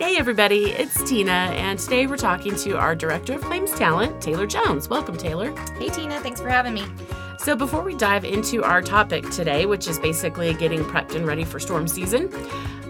Hey, everybody, it's Tina, and today we're talking to our Director of Claims Talent, Taylor Jones. Welcome, Taylor. Hey, Tina, thanks for having me. So, before we dive into our topic today, which is basically getting prepped and ready for storm season,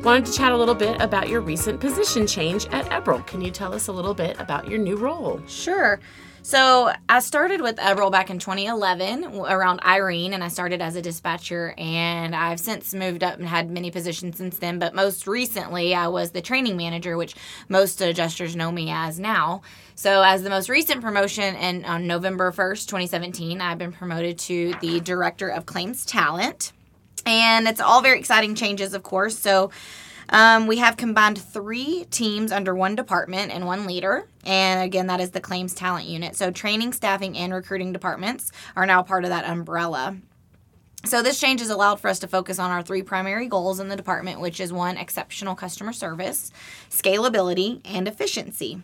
wanted to chat a little bit about your recent position change at Eberl. Can you tell us a little bit about your new role? Sure. So I started with Eberl back in 2011 around Irene, and I started as a dispatcher. And I've since moved up and had many positions since then. But most recently, I was the training manager, which most adjusters know me as now. So as the most recent promotion, and on November 1st, 2017, I've been promoted to the director of claims talent. And it's all very exciting changes, of course. So um, we have combined three teams under one department and one leader. And again, that is the claims talent unit. So training, staffing, and recruiting departments are now part of that umbrella. So this change has allowed for us to focus on our three primary goals in the department, which is one, exceptional customer service, scalability, and efficiency.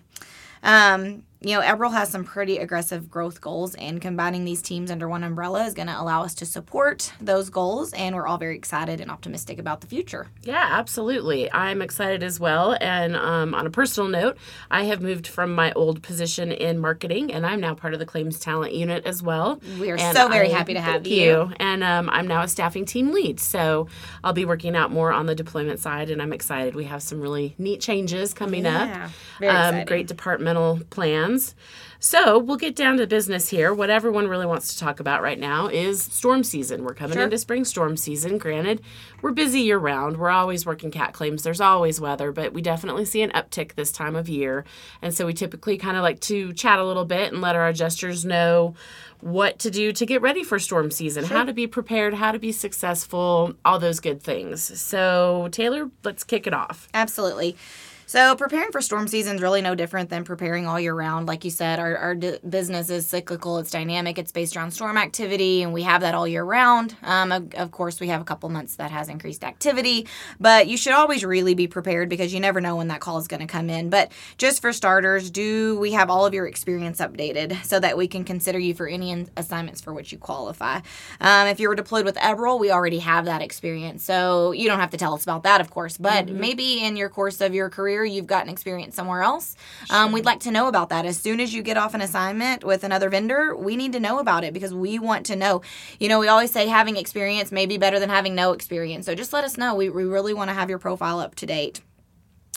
Um, you know, Eberl has some pretty aggressive growth goals, and combining these teams under one umbrella is going to allow us to support those goals. And we're all very excited and optimistic about the future. Yeah, absolutely. I'm excited as well. And um, on a personal note, I have moved from my old position in marketing, and I'm now part of the claims talent unit as well. We are and so very I, happy to have you. you. And um, I'm now a staffing team lead, so I'll be working out more on the deployment side, and I'm excited. We have some really neat changes coming yeah, up. Very um, great departmental plans so we'll get down to business here. What everyone really wants to talk about right now is storm season. We're coming sure. into spring storm season. Granted, we're busy year round. We're always working cat claims. There's always weather, but we definitely see an uptick this time of year. And so we typically kind of like to chat a little bit and let our adjusters know what to do to get ready for storm season, sure. how to be prepared, how to be successful, all those good things. So, Taylor, let's kick it off. Absolutely. So preparing for storm season is really no different than preparing all year round. Like you said, our, our d- business is cyclical, it's dynamic, it's based around storm activity, and we have that all year round. Um, of, of, course, we have a couple months that has increased activity, but you should always really be prepared because you never know when that call is going to come in. But just for starters, do we have all of your experience updated so that we can consider you for any in- assignments for which you qualify? Um, if you were deployed with Eberl, we already have that experience, so you don't have to tell us about that, of course. But mm-hmm. maybe in your course of your career, career, you've gotten experience somewhere else. Sure. Um, we'd like to know about that. As soon as you get off an assignment with another vendor, we need to know about it because we want to know. You know, we always say having experience may be better than having no experience. So just let us know. We, we really want to have your profile up to date.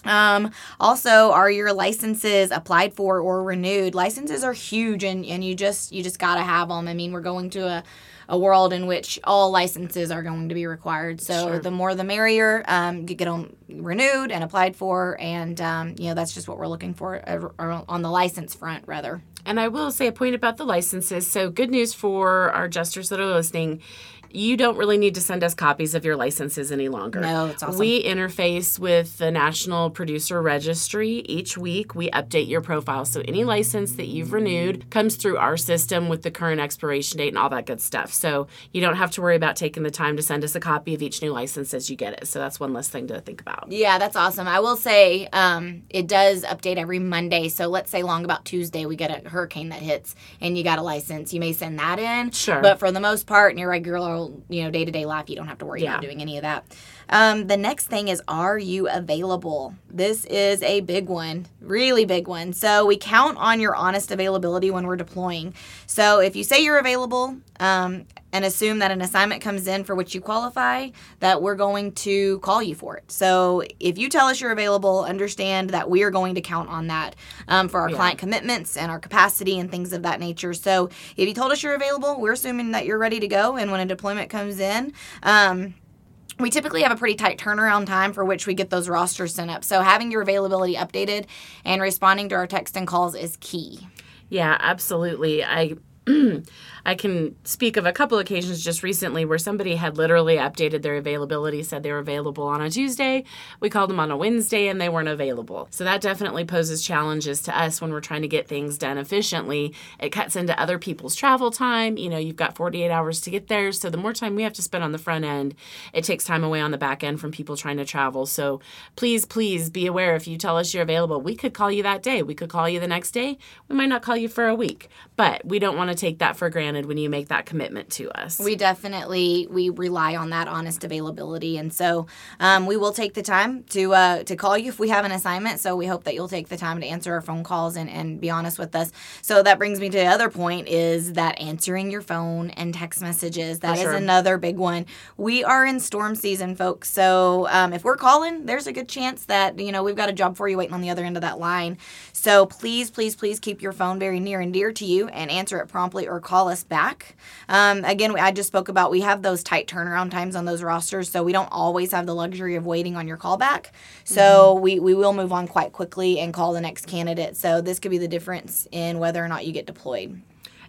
Um, also, are your licenses applied for or renewed? Licenses are huge and, and you just you just gotta have them. I mean, we're going to a a world in which all licenses are going to be required. So sure. the more the merrier. Um, you get them renewed and applied for, and um, you know that's just what we're looking for uh, on the license front, rather. And I will say a point about the licenses. So good news for our adjusters that are listening you don't really need to send us copies of your licenses any longer. No, it's awesome. We interface with the National Producer Registry each week. We update your profile. So any license that you've renewed comes through our system with the current expiration date and all that good stuff. So you don't have to worry about taking the time to send us a copy of each new license as you get it. So that's one less thing to think about. Yeah, that's awesome. I will say um, it does update every Monday. So let's say long about Tuesday, we get a hurricane that hits and you got a license. You may send that in. Sure. But for the most part, in your regular you know day to day life. You don't have to worry yeah. about doing any of that. Um, the next thing is, are you available? This is a big one, really big one. So we count on your honest availability when we're deploying. So if you say you're available um, and assume that an assignment comes in for which you qualify, that we're going to call you for it. So if you tell us you're available, understand that we are going to count on that um, for our yeah. client commitments and our capacity and things of that nature. So if you told us you're available, we're assuming that you're ready to go. And when a deployment comes in, um, we typically have a pretty tight turnaround time for which we get those rosters sent up. So having your availability updated and responding to our text and calls is key. Yeah, absolutely. I I can speak of a couple occasions just recently where somebody had literally updated their availability, said they were available on a Tuesday. We called them on a Wednesday and they weren't available. So that definitely poses challenges to us when we're trying to get things done efficiently. It cuts into other people's travel time. You know, you've got 48 hours to get there. So the more time we have to spend on the front end, it takes time away on the back end from people trying to travel. So please, please be aware if you tell us you're available, we could call you that day. We could call you the next day. We might not call you for a week, but we don't want to take that for granted granted when you make that commitment to us. We definitely we rely on that honest availability, and so um, we will take the time to uh, to call you if we have an assignment. So we hope that you'll take the time to answer our phone calls and, and be honest with us. So that brings me to the other point is that answering your phone and text messages that is another big one. We are in storm season, folks. So um, if we're calling, there's a good chance that you know we've got a job for you waiting on the other end of that line. So please, please, please keep your phone very near and dear to you and answer it promptly or call us back. Um, again, I just spoke about we have those tight turnaround times on those rosters, so we don't always have the luxury of waiting on your callback. So Mm-hmm. we, we will move on quite quickly and call the next candidate. So this could be the difference in whether or not you get deployed.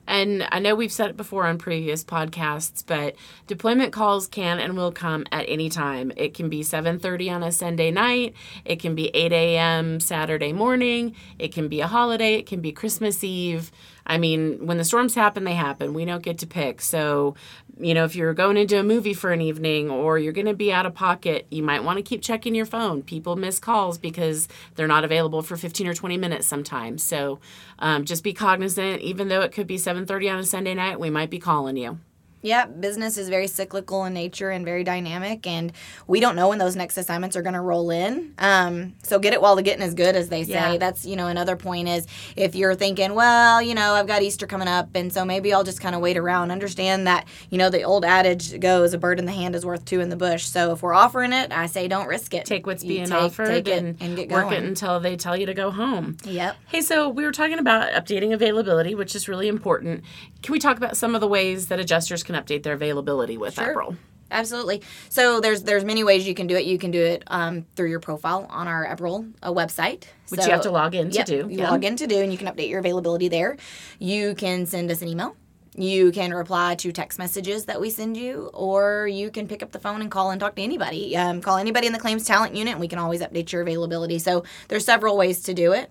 And I know we've said it before on previous podcasts, but deployment calls can and will come at any time. It can be 7:30 on a Sunday night. It can be 8 a.m. Saturday morning. It can be a holiday. It can be Christmas Eve. I mean, when the storms happen, they happen. We don't get to pick. So, you know, if you're going into a movie for an evening or you're going to be out of pocket, you might want to keep checking your phone. People miss calls because they're not available for 15 or 20 minutes sometimes. So, um, just be cognizant. Even though it could be 7:30 on a Sunday night, we might be calling you. Yeah, business is very cyclical in nature and very dynamic, and we don't know when those next assignments are going to roll in. Um, so get it while the getting is good, as they say. Yeah. That's you know another point is if you're thinking, well, you know, I've got Easter coming up, and so maybe I'll just kind of wait around. Understand that you know the old adage goes, a bird in the hand is worth two in the bush. So if we're offering it, I say don't risk it. Take what's You being take- offered take it and, and get work going. it until they tell you to go home. Yep. Hey, so we were talking about updating availability, which is really important. Can we talk about some of the ways that adjusters can update their availability with Sure. Eberl? Absolutely. So there's there's many ways you can do it. You can do it um, through your profile on our Eberl uh, website, Which So- you have to log in to Yep, do. You Yeah. log in to do, and you can update your availability there. You can send us an email. You can reply to text messages that we send you, or you can pick up the phone and call and talk to anybody. Um, call anybody in the claims talent unit, and we can always update your availability. So there's several ways to do it.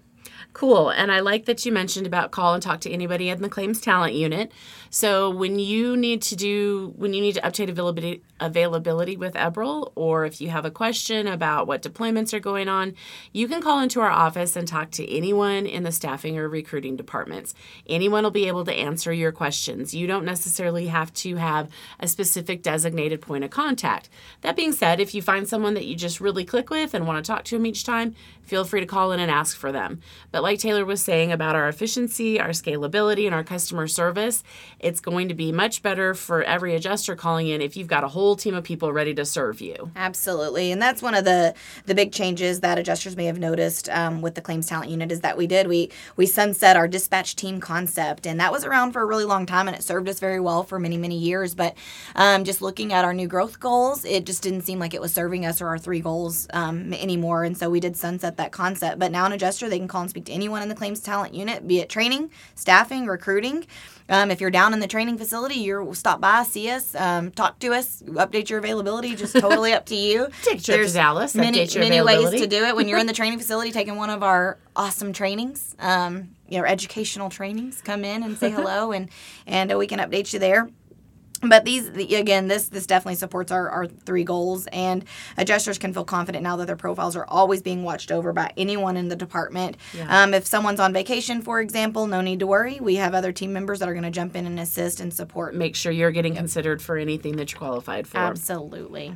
Cool. And I like that you mentioned about call and talk to anybody in the claims talent unit. So when you need to do when you need to update availability availability with Eberl, or if you have a question about what deployments are going on, you can call into our office and talk to anyone in the staffing or recruiting departments. Anyone will be able to answer your questions. You don't necessarily have to have a specific designated point of contact. That being said, if you find someone that you just really click with and want to talk to them each time, feel free to call in and ask for them. But like Taylor was saying about our efficiency, our scalability, and our customer service, it's going to be much better for every adjuster calling in if you've got a whole team of people ready to serve you. Absolutely, and that's one of the the big changes that adjusters may have noticed um, with the claims talent unit is that we did we we sunset our dispatch team concept, and that was around for a really long time, and it served us very well for many many years. But um, just looking at our new growth goals, it just didn't seem like it was serving us or our three goals um, anymore, and so we did sunset that concept. But now an adjuster they can call and speak to anyone in the claims talent unit, be it training, staffing, recruiting. Um, if you're down in the training facility, you're stop by, see us, um, talk to us, update your availability. Just totally up to you. Take a trip to Dallas, Many many ways to do it when you're in the training facility taking one of our awesome trainings. Um, your educational trainings. Come in and say hello, and and we can update you there but these the, again this this definitely supports our, our three goals and adjusters can feel confident now that their profiles are always being watched over by anyone in the department. Yeah. um, if someone's on vacation for example no need to worry. We have other team members that are going to jump in and assist and support. Make sure you're getting considered for anything that you're qualified for. absolutely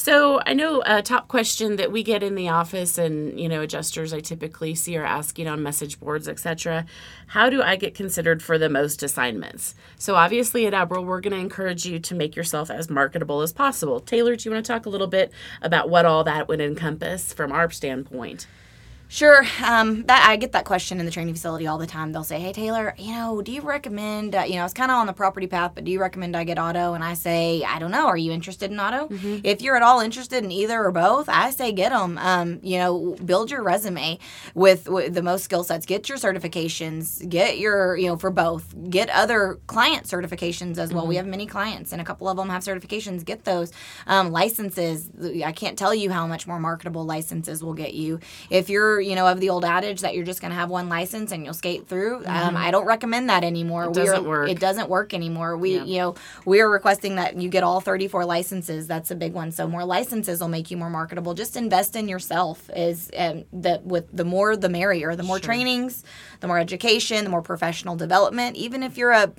So I know a top question that we get in the office, and you know, adjusters I typically see are asking on message boards, etc. How do I get considered for the most assignments? So obviously at Eberl, we're going to encourage you to make yourself as marketable as possible. Taylor, do you want to talk a little bit about what all that would encompass from our standpoint? Sure. Um, that I get that question in the training facility all the time. They'll say, "Hey Taylor, you know, do you recommend? Uh, you know, I was kind of on the property path, but do you recommend I get auto?" And I say, "I don't know. Are you interested in auto? If you're at all interested in either or both, I say get them. Um, you know, build your resume with, with the most skill sets. Get your certifications. Get your, you know, for both. Get other client certifications as well. We have many clients, and a couple of them have certifications. Get those um, licenses. I can't tell you how much more marketable licenses will get you if you're you know of the old adage that you're just going to have one license and you'll skate through? Um, i don't recommend that anymore. It We are- doesn't work. it doesn't work anymore. We Yeah. you know we are requesting that you get all 34 licenses. That's a big one. So more licenses will make you more marketable. Just invest in yourself is um, that with the more the merrier the more trainings the more education the more professional development. Even if you're a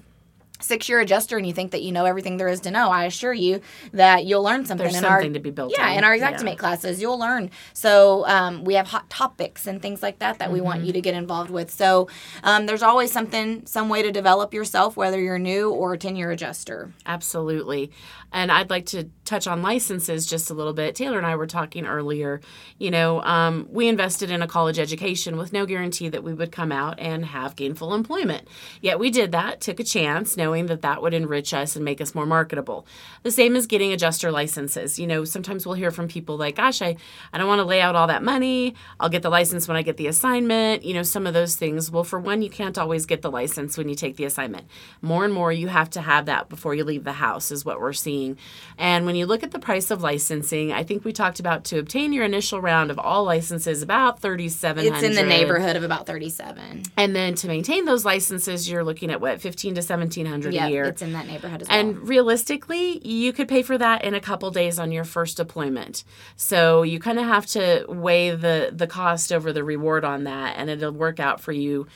six year adjuster and you think that you know everything there is to know, I assure you that you'll learn something. There's in something our, to be built Yeah, on. in our Yeah. Classes, you'll learn. So um, we have hot topics and things like that that we Mm-hmm. want you to get involved with. So um, there's always something, some way to develop yourself, whether you're new or a 10 year adjuster. Absolutely. And I'd like to touch on licenses just a little bit. Taylor and I were talking earlier. You know, um, we invested in a college education with no guarantee that we would come out and have gainful employment. Yet we did that, took a chance, knowing that that would enrich us and make us more marketable. The same as getting adjuster licenses. You know, sometimes we'll hear from people like, gosh, I, I don't want to lay out all that money. I'll get the license when I get the assignment. You know, some of those things. Well, for one, you can't always get the license when you take the assignment. More and more, you have to have that before you leave the house, is what we're seeing. And when you look at the price of licensing, I think we talked about to obtain your initial round of all licenses, about thirty-seven hundred. It's in the neighborhood of about 37. And then to maintain those licenses, you're looking at what fifteen to seventeen hundred Yeah, a year. it's in that neighborhood as well. And realistically, you could pay for that in a couple days on your first deployment. So you kind of have to weigh the the cost over the reward on that, and it'll work out for you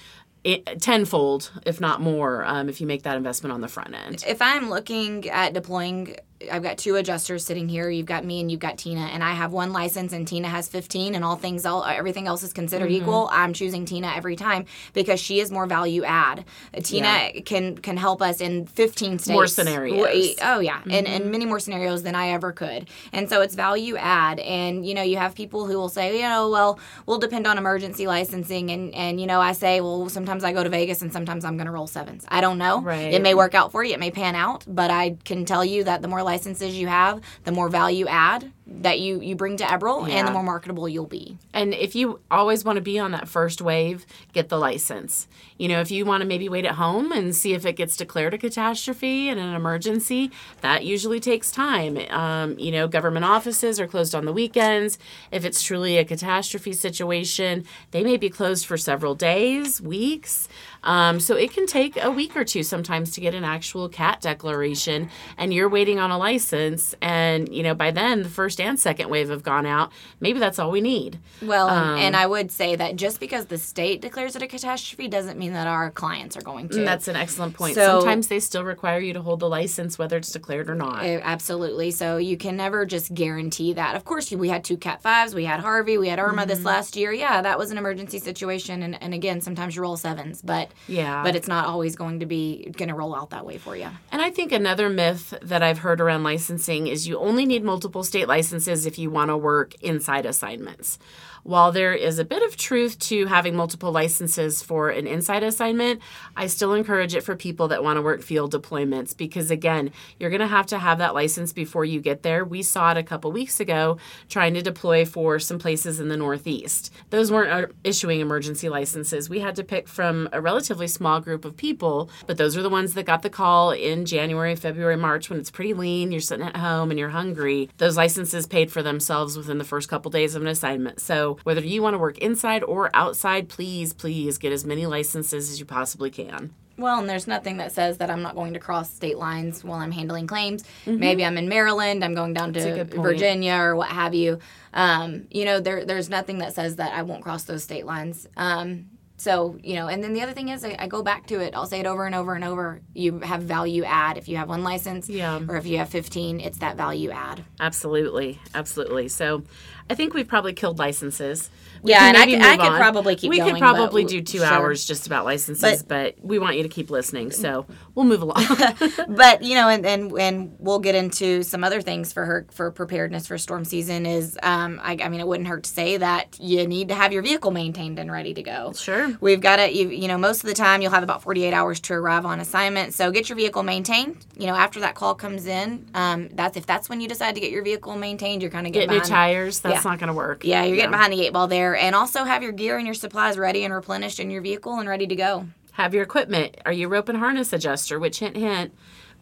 it, tenfold, if not more, um, if you make that investment on the front end. if I'm looking at deploying, I've got two adjusters sitting here. You've got me and you've got Tina, and I have one license, and Tina has 15, and all things, all everything else is considered Mm-hmm. equal. I'm choosing Tina every time because she is more value add. Tina can can help us in 15 states, More scenarios. Oh yeah, and Mm-hmm. and many more scenarios than I ever could. And so it's value add, and you know you have people who will say, you know, well, we'll depend on emergency licensing, and and you know I say, well, sometimes I go to Vegas, and sometimes I'm going to roll sevens. I don't know. Right. It may work out for you. It may pan out, but I can tell you that the more licenses you have, the more value add that you you bring to Eberl, and the more marketable you'll be. And if you always want to be on that first wave, get the license. You know, if you want to maybe wait at home and see if it gets declared a catastrophe and an emergency, that usually takes time. Um, you know, government offices are closed on the weekends. If it's truly a catastrophe situation, they may be closed for several days, weeks. Um, so it can take a week or two sometimes to get an actual CAT declaration, and you're waiting on a license. And, you know, by then the first and second wave have gone out. Maybe that's all we need. Well, and- Um, and I would say that just because the state declares it a catastrophe doesn't mean that our clients are going to. That's an excellent point. So- Sometimes they still require you to hold the license, whether it's declared or not. Uh, Absolutely. So you can never just guarantee that. Of course, we had two Cat 5s, we had Harvey, we had Irma Mm-hmm. this last year. Yeah, that was an emergency situation. And, and again, sometimes you roll sevens, but Yeah. but it's not always going to be going to roll out that way for you. And I think another myth that I've heard around licensing is you only need multiple state licenses if you want to work inside assignments. While there is a bit of truth to having multiple licenses for an inside assignment, I still encourage it for people that want to work field deployments because, again, you're going to have to have that license before you get there. We saw it a couple weeks ago trying to deploy for some places in the Northeast. Those weren't issuing emergency licenses. We had to pick from a relatively small group of people, but those are the ones that got the call in January, February, March when it's pretty lean, you're sitting at home and you're hungry. Those licenses paid for themselves within the first couple days of an assignment. So, whether you want to work inside or outside, please, please get as many licenses as you possibly can. Well, and there's nothing that says that I'm not going to cross state lines while I'm handling claims. Mm-hmm. Maybe I'm in Maryland, I'm going down a to. Virginia or what have you. Um, you know, there there's nothing that says that I won't cross those state lines. Um, so you know, and then the other thing is, I, I go back to it. I'll say it over and over and over. You have value add if you have one license, Yeah. or if you have 15, it's that value add. Absolutely, absolutely. So, I think we've probably killed licenses. We Yeah, and I could- I could probably keep going. We going, could probably do two sure. hours just about licenses, but, we want you to keep listening. So we'll move along. but you know, and, and and we'll get into some other things for her for preparedness for storm season. Is um, I, I mean, it wouldn't hurt to say that you need to have your vehicle maintained and ready to go. Sure. We've got it. You, you know, most of the time you'll have about 48 hours to arrive on assignment. So get your vehicle maintained. You know, after that call comes in, um, that's if that's when you decide to get your vehicle maintained, you're kind of Get getting new tires. That's Yeah. not going to work. Yeah, you're getting behind the eight ball there, and also have your gear and your supplies ready and replenished in your vehicle and ready to go. Have your equipment. Are you rope and harness adjuster? Which hint, hint.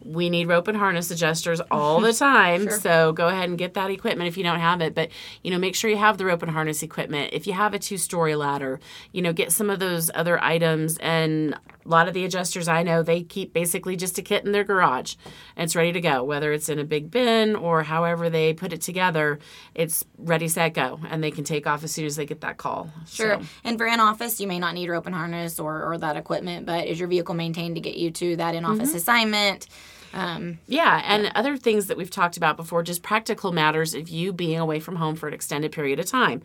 We need rope and harness adjusters all the time. So go ahead and get that equipment if you don't have it. But you know, make sure you have the rope and harness equipment. If you have a two-story ladder, you know, get some of those other items and A lot of the adjusters I know, they keep basically just a kit in their garage. And it's ready to go, whether it's in a big bin or however they put it together. It's ready, set, go, and they can take off as soon as they get that call. Sure. So, And for in office, you may not need rope and harness or, or that equipment, but is your vehicle maintained to get you to that in office mm-hmm. assignment? Um, yeah, and other things that we've talked about before, just practical matters of you being away from home for an extended period of time.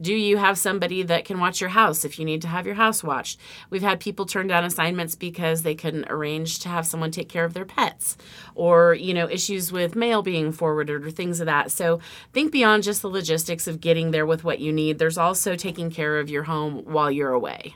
Do you have somebody that can watch your house if you need to have your house watched? We've had people turn down assignments because they couldn't arrange to have someone take care of their pets or, you know, issues with mail being forwarded or things of that. So think beyond just the logistics of getting there with what you need. There's also taking care of your home while you're away.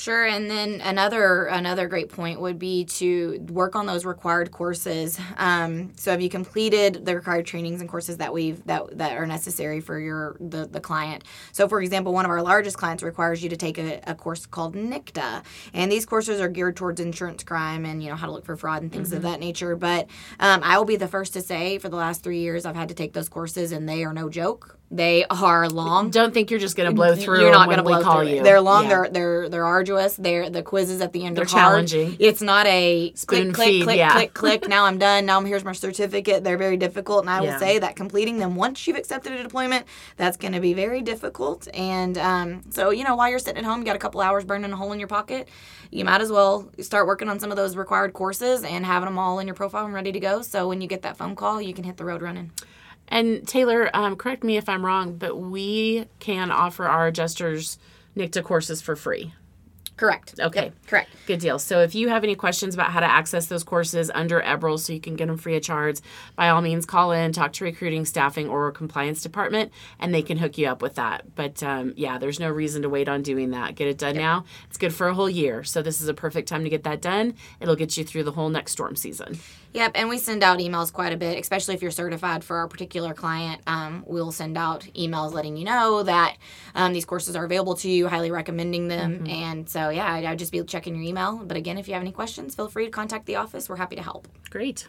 Sure, and then another another great point would be to work on those required courses. Um, so, have you completed the required trainings and courses that we've that that are necessary for your the, the client? So, for example, one of our largest clients requires you to take a, a course called NICTA, and these courses are geared towards insurance crime and you know how to look for fraud and things Mm-hmm. of that nature. But um, I will be the first to say, for the last three years, I've had to take those courses, and they are no joke. They are long. Don't think you're just going to blow through You're not going to blow call through you. They're long. Yeah. They're they're they're arduous. They're the quizzes at the end They're are hard. challenging. It's not a Spoon click click feed, click yeah. click click. Now I'm done. Now I'm here's my certificate. They're very difficult, and I Yeah. will say that completing them once you've accepted a deployment, that's going to be very difficult. And um, so you know, while you're sitting at home, you got a couple hours burning a hole in your pocket. You might as well start working on some of those required courses and having them all in your profile and ready to go. So when you get that phone call, you can hit the road running. And Taylor, um, correct me if I'm wrong, but we can offer our adjusters NICTA courses for free. Correct. Okay. Yep, correct. Good deal. So if you have any questions about how to access those courses under Eberl so you can get them free of charge, by all means call in, talk to recruiting, staffing, or compliance department, and they can hook you up with that. But um, yeah, there's no reason to wait on doing that. Get it done now. It's good for a whole year. So this is a perfect time to get that done. It'll get you through the whole next storm season. Yep, and we send out emails quite a bit, especially if you're certified for our particular client. Um, we'll send out emails letting you know that um, these courses are available to you, highly recommending them. And so, yeah, I'd, I'd just be checking your email. But again, if you have any questions, feel free to contact the office. We're happy to help. Great.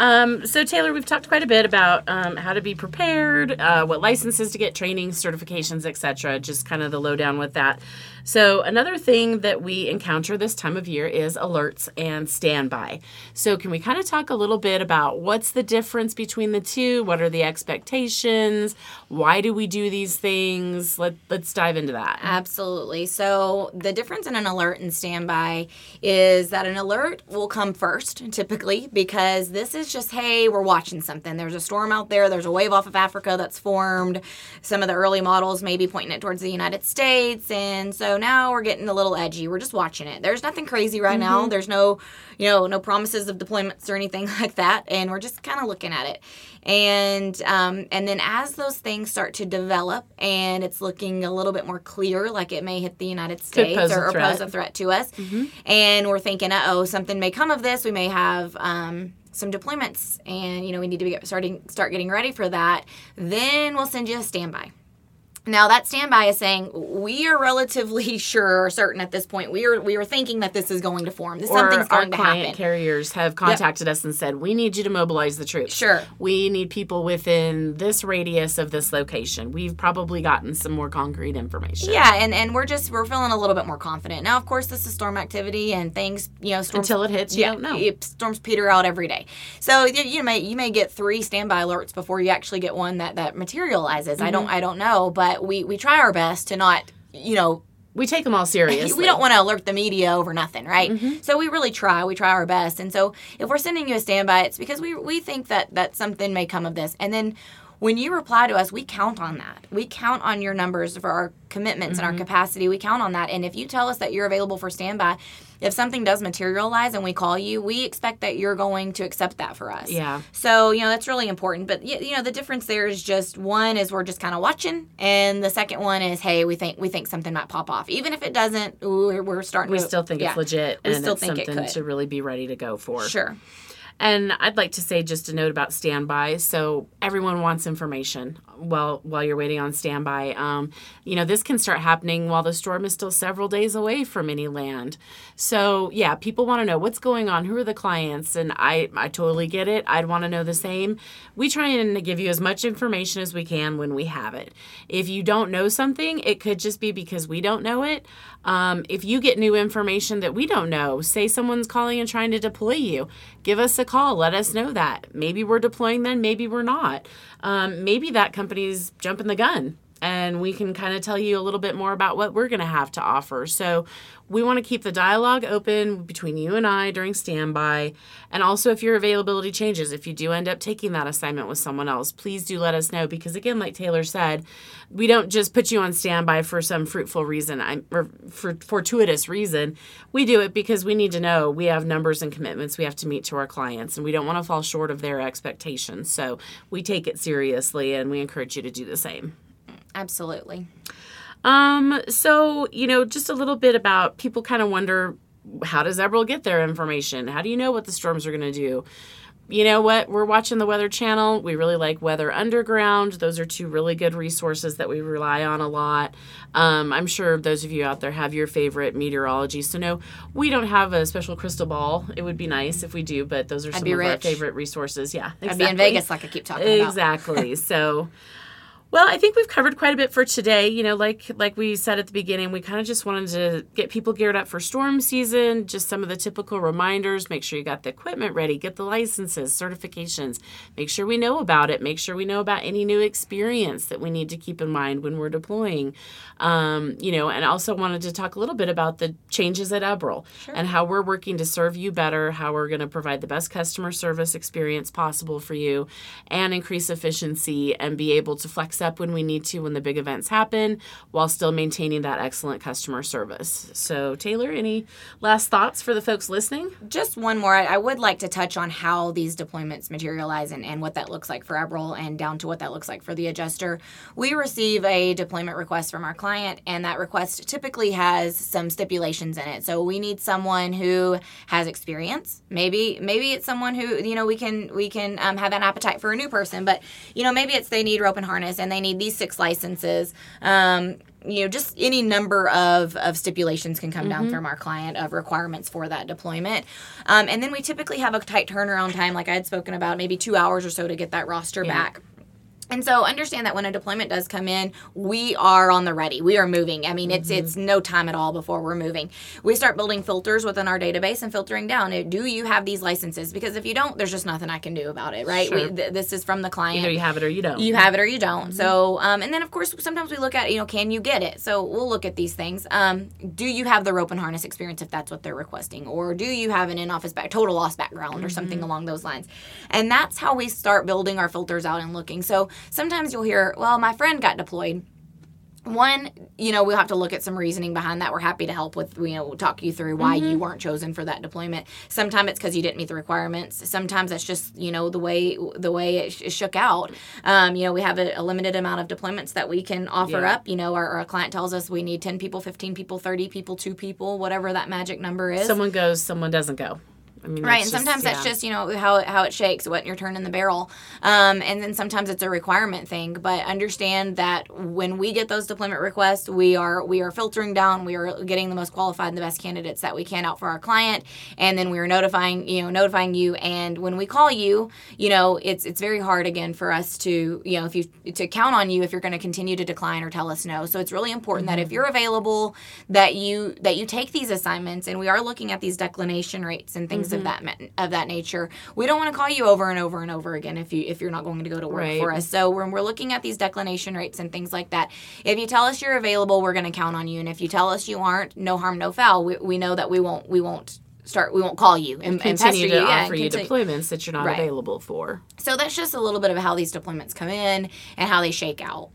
Um, so Taylor, we've talked quite a bit about um, how to be prepared, uh, what licenses to get, training, certifications, etc. Just kind of the lowdown with that. So another thing that we encounter this time of year is alerts and standby. So can we kind of talk a little bit about what's the difference between the two? What are the expectations? Why do we do these things? Let Let's dive into that. Absolutely. So, the difference in an alert and standby is that an alert will come first, typically, because this is just, hey, we're watching something. There's a storm out there, there's a wave off of Africa that's formed. Some of the early models may be pointing it towards the United States. And so now we're getting a little edgy. We're just watching it. There's nothing crazy right now. There's no, you know, no promises of deployments or anything like that. And we're just kind of looking at it. And um, and then as those things start to develop and it's looking a little bit more clear, like it may hit the United States or, or pose a threat to us, and we're thinking, uh oh, something may come of this. We may have um, some deployments, and you know we need to be starting start getting ready for that. Then we'll send you a standby. Now that standby is saying we are relatively sure, or certain at this point. We are we are thinking that this is going to form. This something's going to happen. carriers have contacted us and said, "We need you to mobilize the troops. Sure. we need people within this radius of this location." We've probably gotten some more concrete information. Yeah, and, and we're just we're feeling a little bit more confident now. Of course, this is storm activity, and things you know storms Until it hits, you don't know. it- storms peter out every day. So you, you may you may get three standby alerts before you actually get one that that materializes. I don't Mm-hmm. I don't know, but we we try our best to not you know We take them all seriously. we don't want to alert the media over nothing, right? Mm-hmm. So we really try. We try our best. And so if we're sending you a standby, it's because we we think that that something may come of this. And then when you reply to us, we count on that. We count on your numbers for our commitments and our Mm-hmm. capacity. We count on that. And if you tell us that you're available for standby, if something does materialize and we call you, we expect that you're going to accept that for us. Yeah. So, you know, that's really important. But, you know, the difference there is just one is we're just kind of watching. And the second one is, hey, we think we think something might pop off. Even if it doesn't, ooh, we're, starting We to. still think yeah. it's legit We and still it's think it something could. to really be ready to go for. Sure. And I'd like to say just a note about standby. So everyone wants information while while you're waiting on standby. Um, you know, this can start happening while the storm is still several days away from any land. So yeah, people want to know what's going on. Who are the clients? And I I totally get it. I'd want to know the same. We try and give you as much information as we can when we have it. If you don't know something, it could just be because we don't know it. Um, if you get new information that we don't know, say someone's calling and trying to deploy you, give us a call. Let us know that. Maybe we're deploying then, maybe we're not. Um, maybe that company's jumping the gun and we can kind of tell you a little bit more about what we're going to have to offer. So, we want to keep the dialogue open between you and I during standby. And also, if your availability changes, if you do end up taking that assignment with someone else, please do let us know because, again, like Taylor said, we don't just put you on standby for some fruitful reason or for fortuitous reason. We do it because we need to know we have numbers and commitments we have to meet to our clients, and we don't want to fall short of their expectations. So, we take it seriously and we encourage you to do the same. Absolutely. Um, so, you know, just a little bit about people kind of wonder how does Eberl get their information? How do you know what the storms are going to do? You know what? We're watching the Weather Channel. We really like Weather Underground. Those are two really good resources that we rely on a lot. Um, I'm sure those of you out there have your favorite meteorology. So, no, we don't have a special crystal ball. It would be nice if we do, but those are I'd some of our favorite resources. Yeah, I'd be in Vegas like I keep talking about. Exactly. so, well, I think we've covered quite a bit for today. You know, like like we said at the beginning, we kind of just wanted to get people geared up for storm season. Just some of the typical reminders: make sure you got the equipment ready, get the licenses, certifications. Make sure we know about it. Make sure we know about any new experience that we need to keep in mind when we're deploying. Um, you know, and also wanted to talk a little bit about the changes at Eberl and how we're working to serve you better, how we're going to provide the best customer service experience possible for you, and increase efficiency and be able to flex up when we need to when the big events happen while still maintaining that excellent customer service. So, Taylor, any last thoughts for the folks listening? Just one more. I, would like to touch on how these deployments materialize and, and what that looks like for Eberl and down to what that looks like for the adjuster. We receive a deployment request from our client, and that request typically has some stipulations in it. So we need someone who has experience. Maybe maybe it's someone who you know we can we can um, have an appetite for a new person, but you know maybe it's they need rope and harness and they need these six licenses. Um, you know, just any number of, of stipulations can come down from our client of requirements for that deployment. Um, and then we typically have a tight turnaround time, like I had spoken about, maybe two hours or so to get that roster back. And so understand that when a deployment does come in, we are on the ready. We are moving. I mean, it's it's no time at all before we're moving. We start building filters within our database and filtering down. Do you have these licenses? Because if you don't, there's just nothing I can do about it, right? We, Sure. th- this is from the client Either you have it or you don't. you have it or you don't. So, um, and then of course, sometimes we look at, you know, can you get it? So we'll look at these things. Um, do you have the rope and harness experience if that's what they're requesting? Or do you have an in office back, total loss background or something along those lines? And that's how we start building our filters out and looking. So sometimes you'll hear, well, my friend got deployed. One you know we'll have to look at some reasoning behind that. We're happy to help with you know we'll talk you through why you weren't chosen for that deployment. Sometimes it's because you didn't meet the requirements. Sometimes that's just you know the way the way it, sh- it shook out. Um, you know we have a, a limited amount of deployments that we can offer Yeah. up. You know our, our client tells us we need 10 people 15 people 30 people 2 people whatever that magic number is. Someone goes, someone doesn't go. I mean, Right, and sometimes just, that's yeah. just you know how it, how it shakes, what you're turning the barrel, um, and then sometimes it's a requirement thing. But understand that when we get those deployment requests, we are we are filtering down, we are getting the most qualified and the best candidates that we can out for our client, and then we are notifying you know notifying you. And when we call you, you know it's it's very hard again for us to you know if you to count on you if you're going to continue to decline or tell us no. So it's really important that if you're available, that you that you take these assignments, and we are looking at these declination rates and things of mm-hmm. that of that nature. We don't want to call you over and over and over again if you if you're not going to go to work Right. for us. So when we're looking at these declination rates and things like that, if you tell us you're available, we're going to count on you, and if you tell us you aren't, no harm, no foul. We, we know that we won't we won't start we won't call you and, and continue to you. yeah, offer and you deployments that you're not Right. available for. So that's just a little bit of how these deployments come in and how they shake out.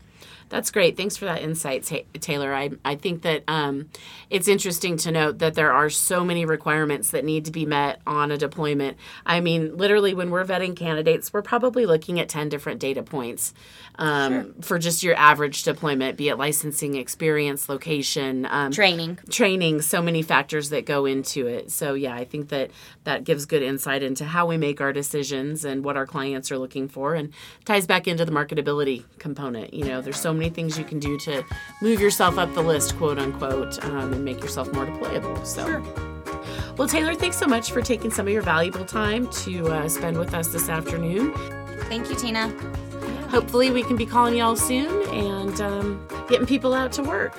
That's great. Thanks for that insight, Taylor. I, I think that um, it's interesting to note that there are so many requirements that need to be met on a deployment. I mean, literally, when we're vetting candidates, we're probably looking at 10 different data points um, sure. for just your average deployment, be it licensing, experience, location, um, training. Training, so many factors that go into it. So, yeah, I think that that gives good insight into how we make our decisions and what our clients are looking for and ties back into the marketability component. You know, there's so many things you can do to move yourself up the list, quote unquote, um, and make yourself more deployable. So. Sure. Well, Taylor, thanks so much for taking some of your valuable time to uh, spend with us this afternoon. Thank you, Tina. Hopefully, we can be calling y'all soon and um, getting people out to work.